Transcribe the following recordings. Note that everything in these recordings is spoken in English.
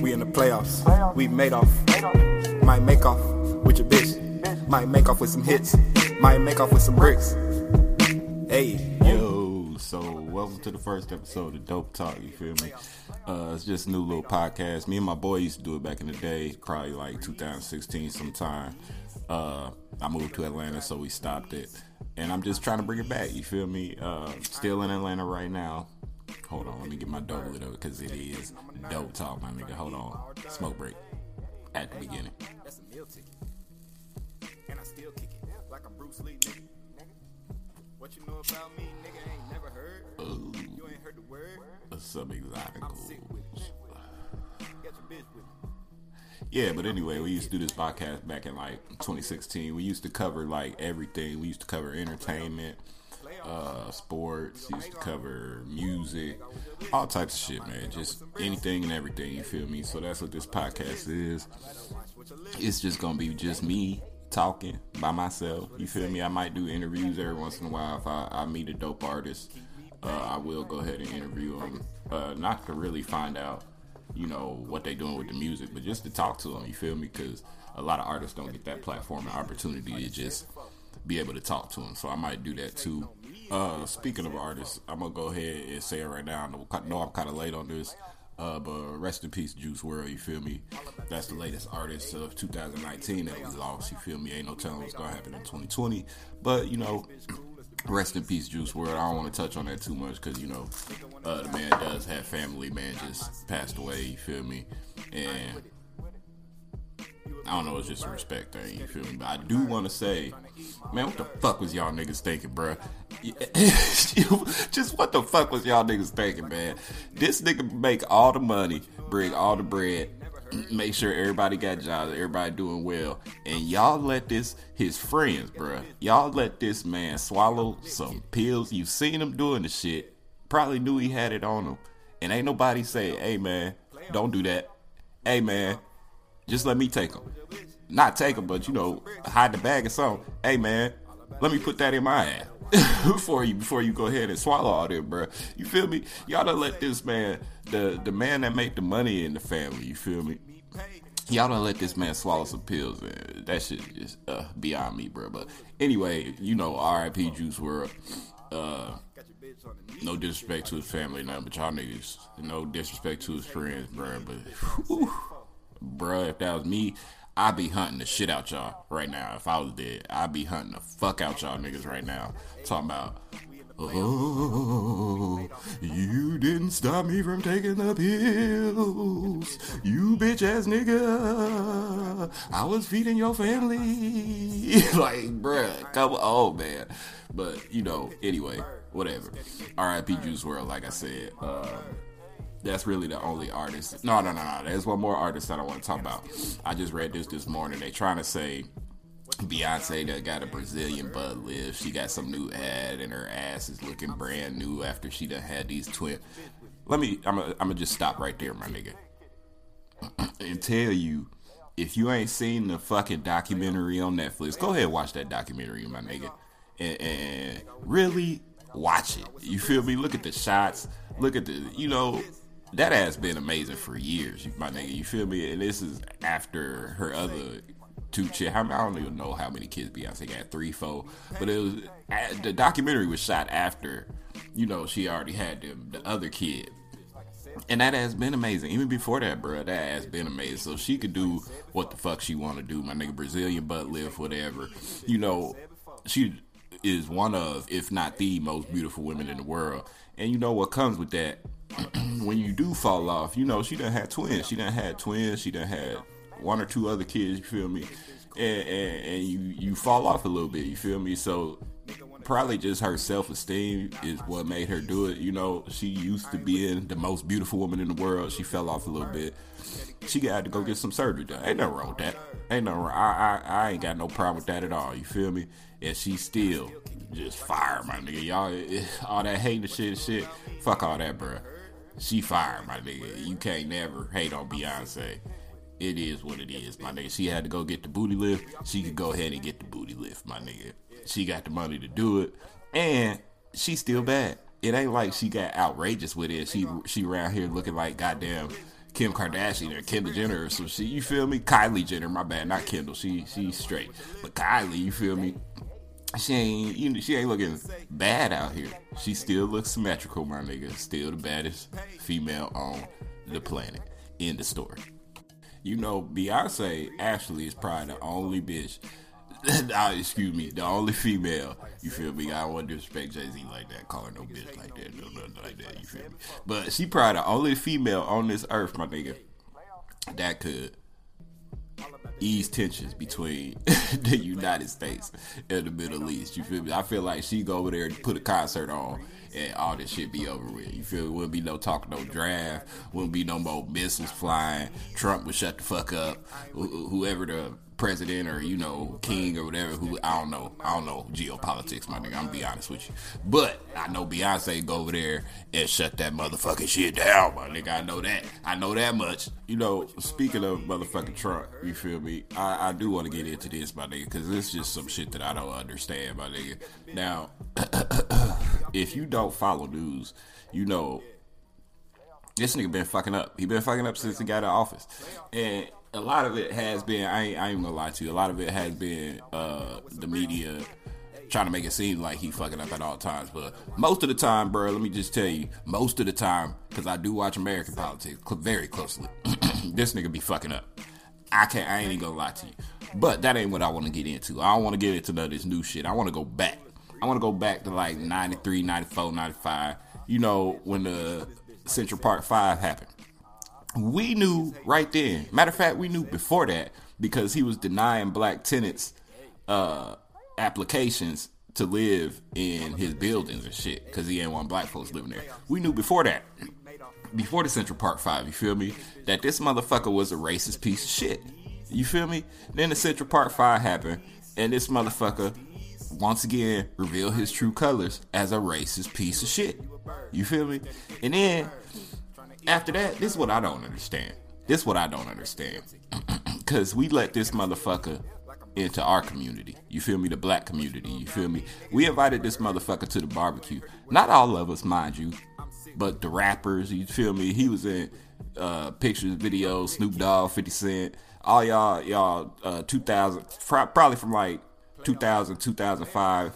We in the playoffs. We made off. Might make off with your bitch. Might make off with some hits. Might make off with some bricks. Hey. Yo, so welcome to the first episode of Dope Talk. You feel me? Uh, it's just a new little podcast. Me and my boy used to do it back in the day, probably like 2016 sometime. Uh, I moved to Atlanta, so we stopped it, and I'm just trying to bring it back. You feel me? Uh, still in Atlanta right now. Hold on, let me get my dope lit up because it is dope talk, my nigga. Hold on, smoke break at the beginning. That's a meal ticket. And I still kick it like I'm Bruce Lee, nigga. What you know about me, nigga? Ain't never heard. Ooh, You ain't heard the word. some exotical. sick with it. Got your bitch with me. Yeah, but anyway, we used to do this podcast back in like 2016. We used to cover like everything. We used to cover entertainment, uh, sports. Used to cover music, all types of shit, man. Just anything and everything. You feel me? So that's what this podcast is. It's just gonna be just me talking by myself. You feel me? I might do interviews every once in a while if I, I meet a dope artist. Uh, I will go ahead and interview them, uh, not to really find out you know what they're doing with the music, but just to talk to them. You feel me? Because a lot of artists don't get that platform and opportunity to just be able to talk to them. So I might do that too. Uh, speaking of artists, I'm gonna go ahead and say it right now. I know, I'm kind of late on this, uh, but rest in peace, Juice WRLD. You feel me? That's the latest artist of 2019 that we lost. You feel me? Ain't no telling what's gonna happen in 2020, but you know. Rest in peace, Juice WRLD. I don't want to touch on that too much because you know uh, the man does have family. Man just passed away. You feel me? And I don't know. It's just a respect thing. You feel me? But I do want to say, man, what the fuck was y'all niggas thinking, bruh? just what the fuck was y'all niggas thinking, man? This nigga make all the money, bring all the bread, make sure everybody got jobs, everybody doing well, and y'all let this his friends, bruh. Y'all let this man swallow some pills. You seen him doing the shit. Probably knew he had it on him, and ain't nobody say, "Hey man, don't do that." Hey man, just let me take them. Not take them, but you know, hide the bag or something. Hey man, let me put that in my ass before you before you go ahead and swallow all that, bro. You feel me? Y'all don't let this man, the the man that make the money in the family. You feel me? Y'all don't let this man swallow some pills, man. That shit is uh, beyond me, bro. But anyway, you know, R.I.P. Juice WRLD. Uh, no disrespect to his family, nothing, but y'all niggas, no disrespect to his friends, bro. But, whew, bruh, if that was me, I'd be hunting the shit out y'all right now. If I was dead, I'd be hunting the fuck out y'all niggas right now. Talking about, oh, you didn't stop me from taking the pills, you bitch ass nigga. I was feeding your family, like, bruh, come on, man. But you know, anyway, whatever. R.I.P. Juice WRLD, like I said. Um, that's really the only artist. No, no, no, no. There's one more artist that I want to talk about. I just read this this morning. They trying to say Beyonce that got a Brazilian butt lift. She got some new ad, and her ass is looking brand new after she done had these twin. Let me. I'm gonna. I'm gonna just stop right there, my nigga, and tell you. If you ain't seen the fucking documentary on Netflix, go ahead and watch that documentary, my nigga, and, and really watch it. You feel me? Look at the shots. Look at the, you know, that has been amazing for years, my nigga. You feel me? And this is after her other two chicks. I don't even know how many kids Beyonce got, three, four. But it was the documentary was shot after, you know, she already had them, the other kid. And that has been amazing. Even before that, bro, that has been amazing. So she could do what the fuck she want to do. My nigga, Brazilian butt lift, whatever. You know, she is one of, if not the most beautiful women in the world. And you know what comes with that? when you do fall off, you know, she done had twins. She done had twins. She done had one or two other kids, you feel me? And, and, and you, you fall off a little bit, you feel me? So probably just her self esteem is what made her do it. You know, she used to being the most beautiful woman in the world. She fell off a little bit. She got to go get some surgery done. Ain't nothing wrong with that. Ain't no wrong. I, I I ain't got no problem with that at all. You feel me? And she still just fire, my nigga. Y'all, all that hating shit, shit. Fuck all that, bro. She fire, my nigga. You can't never hate on Beyonce. It is what it is, my nigga. She had to go get the booty lift. She could go ahead and get the booty lift, my nigga. She got the money to do it, and she's still bad. It ain't like she got outrageous with it. She she around here looking like goddamn Kim Kardashian or Kendall Jenner or some shit. You feel me? Kylie Jenner, my bad, not Kendall. She she's straight, but Kylie, you feel me? She ain't you know, she ain't looking bad out here. She still looks symmetrical, my nigga. Still the baddest female on the planet. In the story. You know, Beyonce actually is probably the only bitch nah, excuse me, the only female, you feel me? I don't want to disrespect Jay Z like that, call her no bitch like that, no nothing like that, you feel me? But she probably the only female on this earth, my nigga, that could ease tensions between the United States and the Middle East. You feel me? I feel like she go over there and put a concert on and all this shit be over with. You feel me? Wouldn't be no talk, no draft. Wouldn't be no more missiles flying. Trump would shut the fuck up. Wh- whoever the president or you know king or whatever who I don't know I don't know geopolitics my nigga I'm gonna be honest with you. But I know Beyonce go over there and shut that motherfucking shit down my nigga I know that. I know that much. You know speaking of motherfucking Trump you feel me? I, I do want to get into this my nigga because this is just some shit that I don't understand my nigga. Now if you don't follow news you know this nigga been fucking up. He been fucking up since he got in office, and a lot of it has been. I ain't, I ain't gonna lie to you. A lot of it has been uh, the media trying to make it seem like he fucking up at all times. But most of the time, bro, let me just tell you, most of the time, because I do watch American politics very closely, this nigga be fucking up. I can't. I ain't even gonna lie to you. But that ain't what I want to get into. I don't want to get into none of this new shit. I want to go back. I want to go back to like 93, 94, 95. You know, when the Central Park 5 happened we knew right then. Matter of fact, we knew before that because he was denying black tenants uh, applications to live in his buildings and shit because he ain't want black folks living there. We knew before that, before the Central Park Five, you feel me, that this motherfucker was a racist piece of shit. You feel me? Then the Central Park Five happened, and this motherfucker once again revealed his true colors as a racist piece of shit. You feel me? And then after that, this is what I don't understand. This is what I don't understand. Cause we let this motherfucker into our community. You feel me? The black community. You feel me? We invited this motherfucker to the barbecue. Not all of us, mind you, but the rappers. You feel me? He was in uh, pictures, videos, Snoop Dogg, 50 Cent. All y'all, y'all, uh, 2000, probably from like 2000, 2005,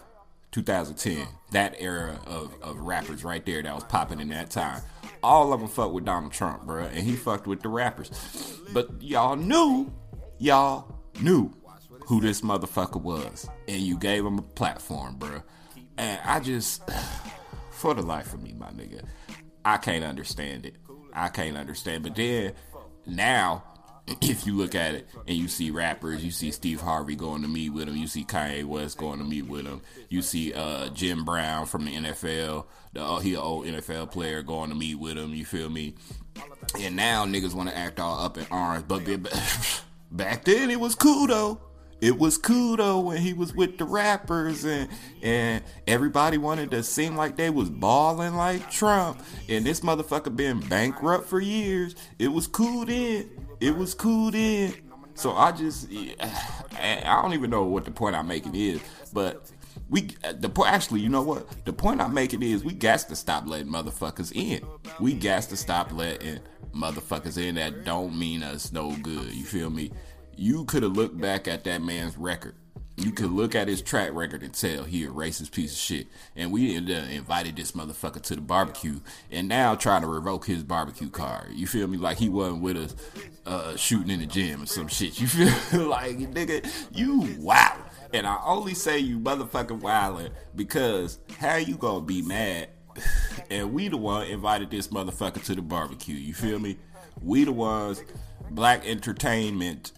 2010. That era of, of rappers right there that was popping in that time all of them fucked with Donald Trump, bro, and he fucked with the rappers. But y'all knew, y'all knew who this motherfucker was, and you gave him a platform, bro. And I just, for the life of me, my nigga, I can't understand it. I can't understand. But then now if you look at it and you see rappers, you see Steve Harvey going to meet with him, you see Kanye West going to meet with him, you see uh, Jim Brown from the NFL, the uh, he an old NFL player going to meet with him. You feel me? And now niggas want to act all up in arms, but back then it was cool though. It was cool though when he was with the rappers and and everybody wanted to seem like they was balling like Trump. And this motherfucker been bankrupt for years. It was cool then. It was cool then. So I just, I don't even know what the point I'm making is, but we the point actually, you know what? The point I'm making is we got to stop letting motherfuckers in. We got to stop letting motherfuckers in that don't mean us no good. You feel me? You could have looked back at that man's record you could look at his track record and tell he a racist piece of shit. And we invited this motherfucker to the barbecue, and now trying to revoke his barbecue card. You feel me? Like he wasn't with us uh, shooting in the gym or some shit. You feel like nigga, you wow. And I only say you motherfucking wildin' because how you gonna be mad? And we the one invited this motherfucker to the barbecue. You feel me? We the ones, black entertainment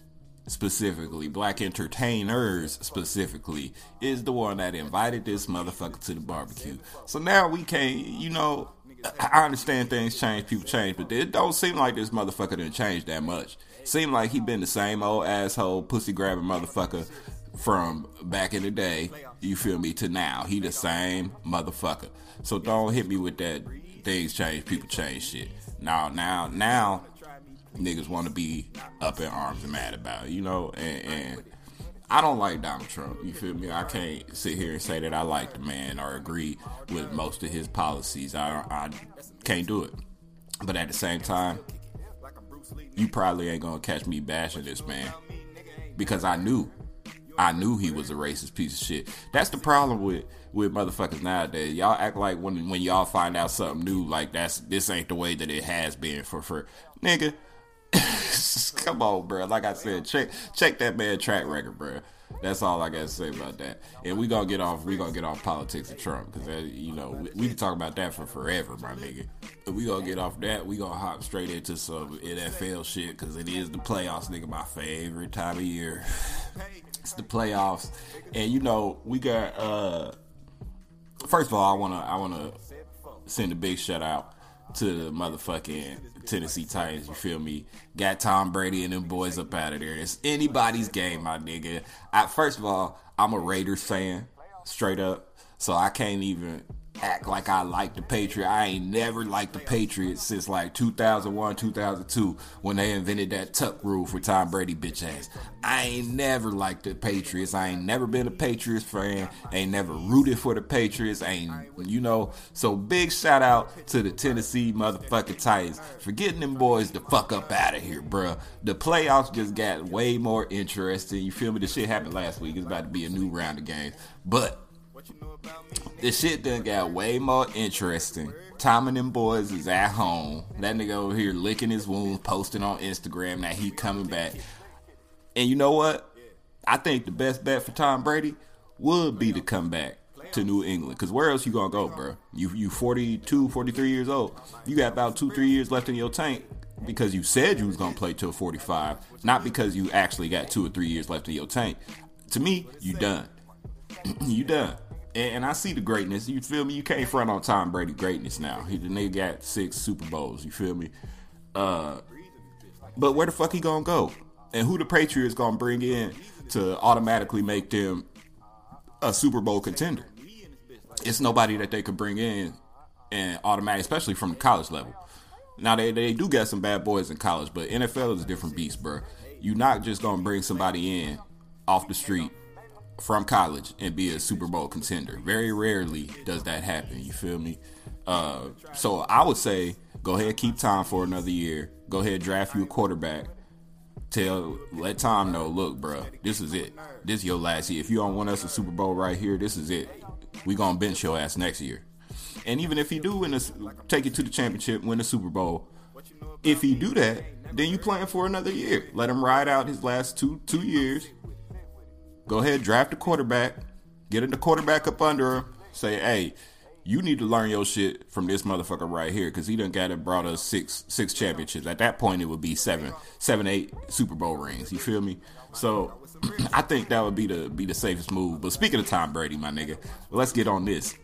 specifically, black entertainers specifically, is the one that invited this motherfucker to the barbecue. So now we can't, you know, I understand things change, people change, but it don't seem like this motherfucker didn't change that much. Seem like he been the same old asshole, pussy grabbing motherfucker from back in the day, you feel me, to now. He the same motherfucker. So don't hit me with that things change, people change shit. Now, now, now, niggas want to be up in arms and mad about, you know, and, and I don't like Donald Trump. You feel me? I can't sit here and say that I like the man or agree with most of his policies. I I can't do it. But at the same time, you probably ain't gonna catch me bashing this man because I knew, I knew he was a racist piece of shit. That's the problem with with motherfuckers nowadays. Y'all act like when when y'all find out something new, like that's this ain't the way that it has been for for nigga. Come on, bro. Like I said, check check that man track record, bro. That's all I gotta say about that. And we gonna get off. We gonna get off politics of Trump because you know we, we, can talk about that for forever, my nigga. We gonna get off that. We gonna hop straight into some NFL shit because it is the playoffs, nigga. My favorite time of year. It's the playoffs, and you know we got. uh First of all, I wanna I wanna send a big shout out to the motherfucking Tennessee Titans. You feel me? Got Tom Brady and them boys up out of there. It's anybody's game, my nigga. I, first of all, I'm a Raiders fan, straight up. So I can't even act like I like the Patriots. I ain't never liked the Patriots since like 2001, 2002 when they invented that tuck rule for Tom Brady bitch ass. I ain't never liked the Patriots. I ain't never been a Patriots fan. Ain't never rooted for the Patriots. Ain't you know? So big shout out to the Tennessee motherfucking Titans for getting them boys the fuck up out of here, bruh. The playoffs just got way more interesting. You feel me? The shit happened last week. It's about to be a new round of games, but this shit done got way more interesting. Tom and them boys is at home. That nigga over here licking his wounds, posting on Instagram that he coming back. And you know what? I think the best bet for Tom Brady would be to come back to New England. Cause where else you gonna go, bro? You you 42, 43 years old. You got about two, three years left in your tank because you said you was gonna play till 45, not because you actually got two or three years left in your tank. To me, you done. you done and, I see the greatness. You feel me? You can't front on Tom Brady greatness now. He the nigga got six Super Bowls. You feel me? Uh, but where the fuck he gonna go? And who the Patriots gonna bring in to automatically make them a Super Bowl contender? It's nobody that they could bring in and automatic, especially from the college level. Now they they do get some bad boys in college, but NFL is a different beast, bro. You're not just gonna bring somebody in off the street from college and be a Super Bowl contender. Very rarely does that happen. You feel me? Uh, so I would say go ahead, keep Tom for another year. Go ahead, draft you a quarterback. Tell, let Tom know, look, bro, this is it. This is your last year. If you don't want us a Super Bowl right here, this is it. We gonna bench your ass next year. And even if he do win this, take it to the championship, win the Super Bowl. If he do that, then you plan for another year. Let him ride out his last two two years Go ahead, draft a quarterback, get in the quarterback up under him. Say, hey, you need to learn your shit from this motherfucker right here because he done got it brought us six six championships. At that point, it would be seven, seven, eight Super Bowl rings. You feel me? So I think that would be the be the safest move. But speaking of Tom Brady, my nigga, let's get on this.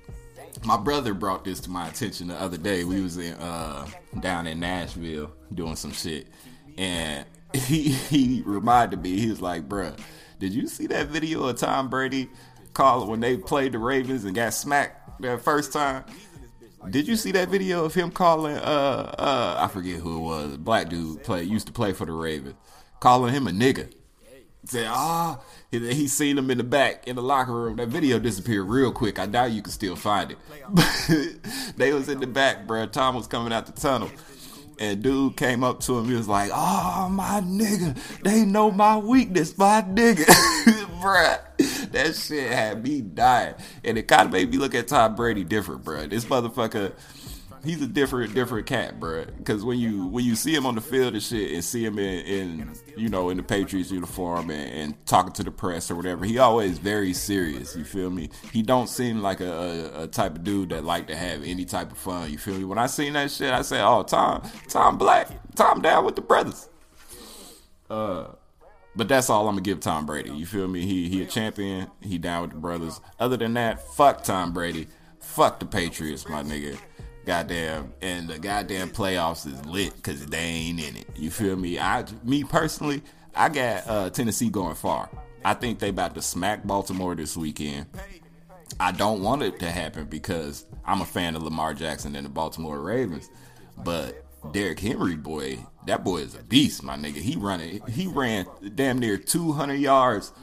My brother brought this to my attention the other day. We was in uh, down in Nashville doing some shit, and he he reminded me. He was like, "Bruh." Did you see that video of Tom Brady calling when they played the Ravens and got smacked that first time? Did you see that video of him calling uh uh I forget who it was, black dude play used to play for the Ravens, calling him a nigga. Said ah, he, he seen him in the back in the locker room. That video disappeared real quick. I doubt you can still find it. they was in the back, bro. Tom was coming out the tunnel. And dude came up to him. He was like, "Oh my nigga, they know my weakness, my nigga, bruh." That shit had me dying, and it kind of made me look at Tom Brady different, bruh. This motherfucker he's a different different cat, bro. Because when you when you see him on the field and shit, and see him in, in you know in the Patriots uniform and, and, talking to the press or whatever, he always very serious. You feel me? He don't seem like a, a, a, type of dude that like to have any type of fun. You feel me? When I seen that shit, I said, "Oh, Tom, Tom Black, Tom down with the brothers." Uh. But that's all I'm gonna give Tom Brady. You feel me? He he a champion. He down with the brothers. Other than that, fuck Tom Brady. Fuck the Patriots, my nigga goddamn and the goddamn playoffs is lit because they ain't in it. You feel me? I me personally, I got uh, Tennessee going far. I think they about to smack Baltimore this weekend. I don't want it to happen because I'm a fan of Lamar Jackson and the Baltimore Ravens, but Derrick Henry, boy, that boy is a beast, my nigga. He running, he ran damn near 200 yards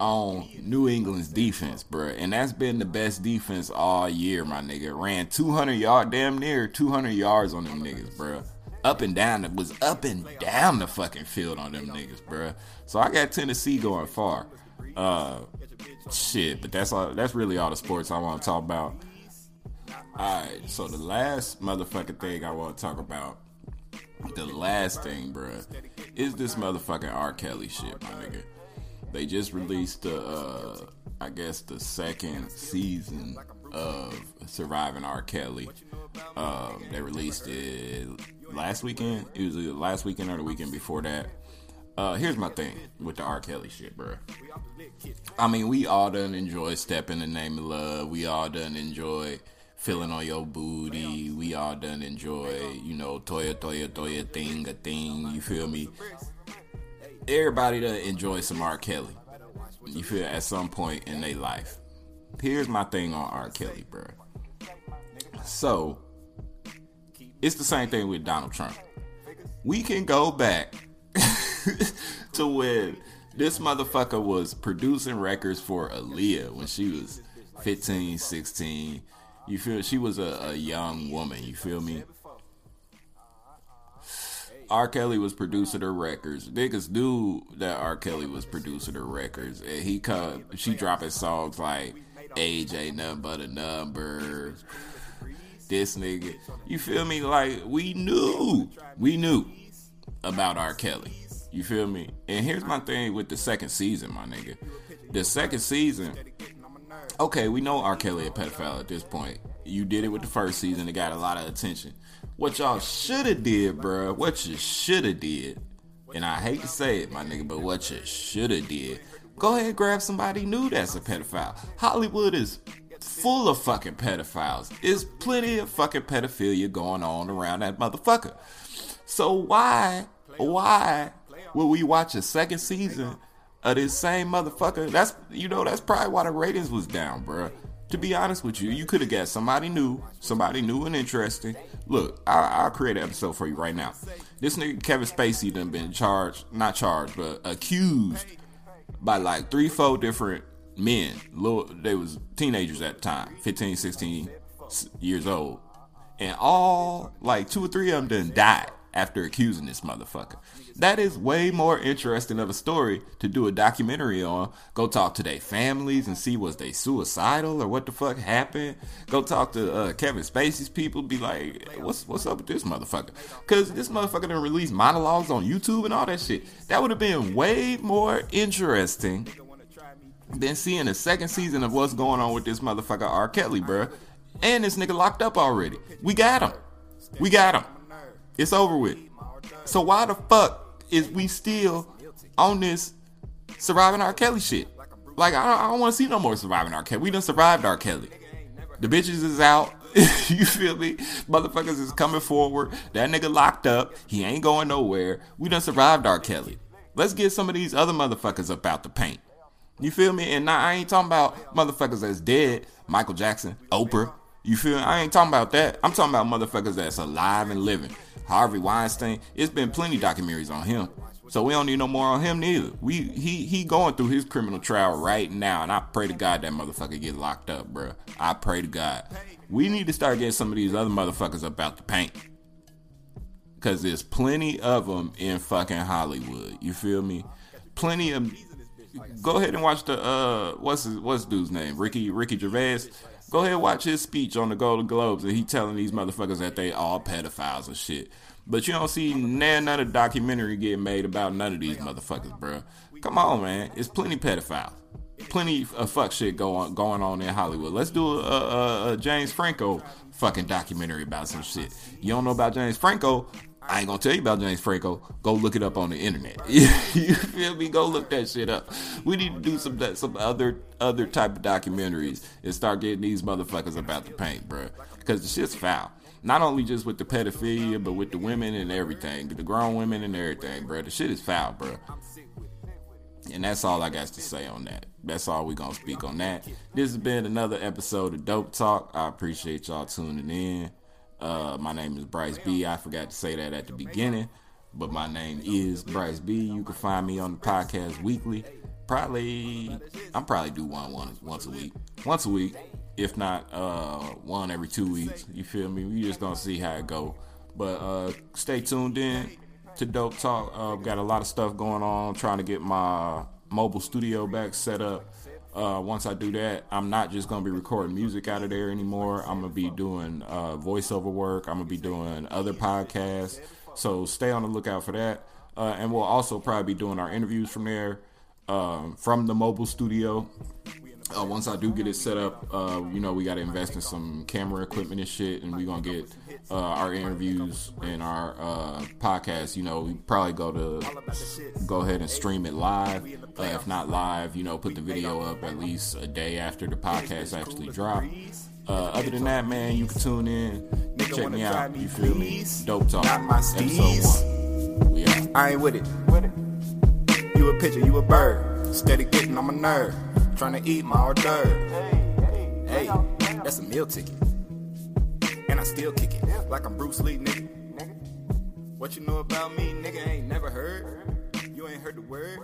on New England's defense, bro. And that's been the best defense all year, my nigga. Ran 200 yard, damn near 200 yards on them niggas, bro. up and down. It was up and down the fucking field on them niggas, bruh. So I got Tennessee going far. Uh, shit, but that's all. That's really all the sports I want to talk about. All right, so the last motherfucking thing I want to talk about, the last thing, bruh, is this motherfucking R. Kelly shit, my nigga. They just released the, uh, I guess, the second season of Surviving R. Kelly. Um, they released it last weekend. It was last weekend or the weekend before that. Uh, here's my thing with the R. Kelly shit, bro. I mean, we all done enjoy Step in the Name of Love. We all done enjoy Feeling on Your Booty. We all done enjoy, you know, Toya, Toya, Toya, Thing, a Thing. You feel me? Everybody done enjoy some R. Kelly. You feel at some point in their life. Here's my thing on R. Kelly, bro. So, it's the same thing with Donald Trump. We can go back to when this motherfucker was producing records for Aaliyah when she was 15, 16. You feel she was a, a young woman, you feel me? R. Kelly was producing her records. Niggas knew that R. Kelly was producing her records. And he come she dropping songs like Age Ain't Nothing But a Number. This nigga. You feel me? Like we knew. We knew about R. Kelly. You feel me? And here's my thing with the second season, my nigga. The second season, okay, we know R. Kelly a pedophile at this point. You did it with the first season; it got a lot of attention. What y'all should have did, bro? What you should have did, and I hate to say it, my nigga, but what you should have did, go ahead and grab somebody new that's a pedophile. Hollywood is full of fucking pedophiles. There's plenty of fucking pedophilia going on around that motherfucker. So why, why will we watch a second season of this same motherfucker? That's you know that's probably why the ratings was down, bro. To be honest with you, you could have got somebody new, somebody new and interesting. Look, I, will create an episode for you right now. This nigga Kevin Spacey done been charged, not charged, but accused by like three, four different men. Little, they was teenagers at the time, 15, 16 years old, and all like two or three of them done died after accusing this motherfucker. That is way more interesting of a story to do a documentary on. Go talk to their families and see was they suicidal or what the fuck happened. Go talk to uh, Kevin Spacey's people. Be like, what's what's up with this motherfucker? Cause this motherfucker didn't release monologues on YouTube and all that shit. That would have been way more interesting than seeing the second season of what's going on with this motherfucker R. Kelly, bruh. And this nigga locked up already. We got him. We got him. It's over with. So why the fuck is we still on this surviving R. Kelly shit? Like I don't, don't want to see no more surviving R. Kelly. We done survived R. Kelly. The bitches is out. you feel me? Motherfuckers is coming forward. That nigga locked up. He ain't going nowhere. We done survived R. Kelly. Let's get some of these other motherfuckers up out the paint. You feel me? And now I ain't talking about motherfuckers that's dead. Michael Jackson, Oprah. You feel? I ain't talking about that. I'm talking about motherfuckers that's alive and living. Harvey Weinstein. It's been plenty documentaries on him. So we don't need no more on him neither. We he he going through his criminal trial right now, and I pray to God that motherfucker get locked up, bro. I pray to God. We need to start getting some of these other motherfuckers about the paint, cause there's plenty of them in fucking Hollywood. You feel me? Plenty of. Go ahead and watch the uh, what's his, what's dude's name? Ricky Ricky Gervais. Go ahead and watch his speech on the Golden Globes, and he telling these motherfuckers that they all pedophiles and shit. But you don't see none of the documentary get made about none of these motherfuckers, bro. Come on, man. It's plenty pedophiles. Plenty of fuck shit go on, going on in Hollywood. Let's do a, a, a James Franco fucking documentary about some shit. You don't know about James Franco? I ain't gonna tell you about James Franco. Go look it up on the internet. you feel me? Go look that shit up. We need to do some some other other type of documentaries and start getting these motherfuckers about the paint, bro. Because the shit's foul. Not only just with the pedophilia, but with the women and everything, the grown women and everything, bro. The shit is foul, bro. And that's all I got to say on that. That's all we gonna speak on that. This has been another episode of Dope Talk. I appreciate y'all tuning in. Uh, my name is Bryce B. I forgot to say that at the beginning, but my name is Bryce B. You can find me on the podcast weekly. Probably, I'm probably do one, one once a week, once a week, if not uh, one every two weeks. You feel me? We just gonna see how it go. But uh, stay tuned in to Dope Talk. Uh, I've got a lot of stuff going on. Trying to get my mobile studio back set up. Uh, once I do that, I'm not just gonna be recording music out of there anymore. I'm gonna be doing uh, voiceover work. I'm gonna be doing other podcasts. So stay on the lookout for that. Uh, and we'll also probably be doing our interviews from there, um, from the mobile studio. Uh, once I do get it set up, uh, you know, we got to invest in some camera equipment and shit, and we're going to get uh, our interviews and our uh, podcast. You know, we probably go to go ahead and stream it live. Uh, if not live, you know, put the video up at least a day after the podcast actually drop. Uh, other than that, man, you can tune in, check me out. You feel me? Dope Talk, episode one. We out. I ain't with it. You a pitcher, you a bird. Steady getting on my nerve. Trying to eat my hors d'oeuvre. Hey, hey, that's a meal ticket. And I still kick it like I'm Bruce Lee, nigga. What you know about me, nigga? Ain't never heard. You ain't heard the word.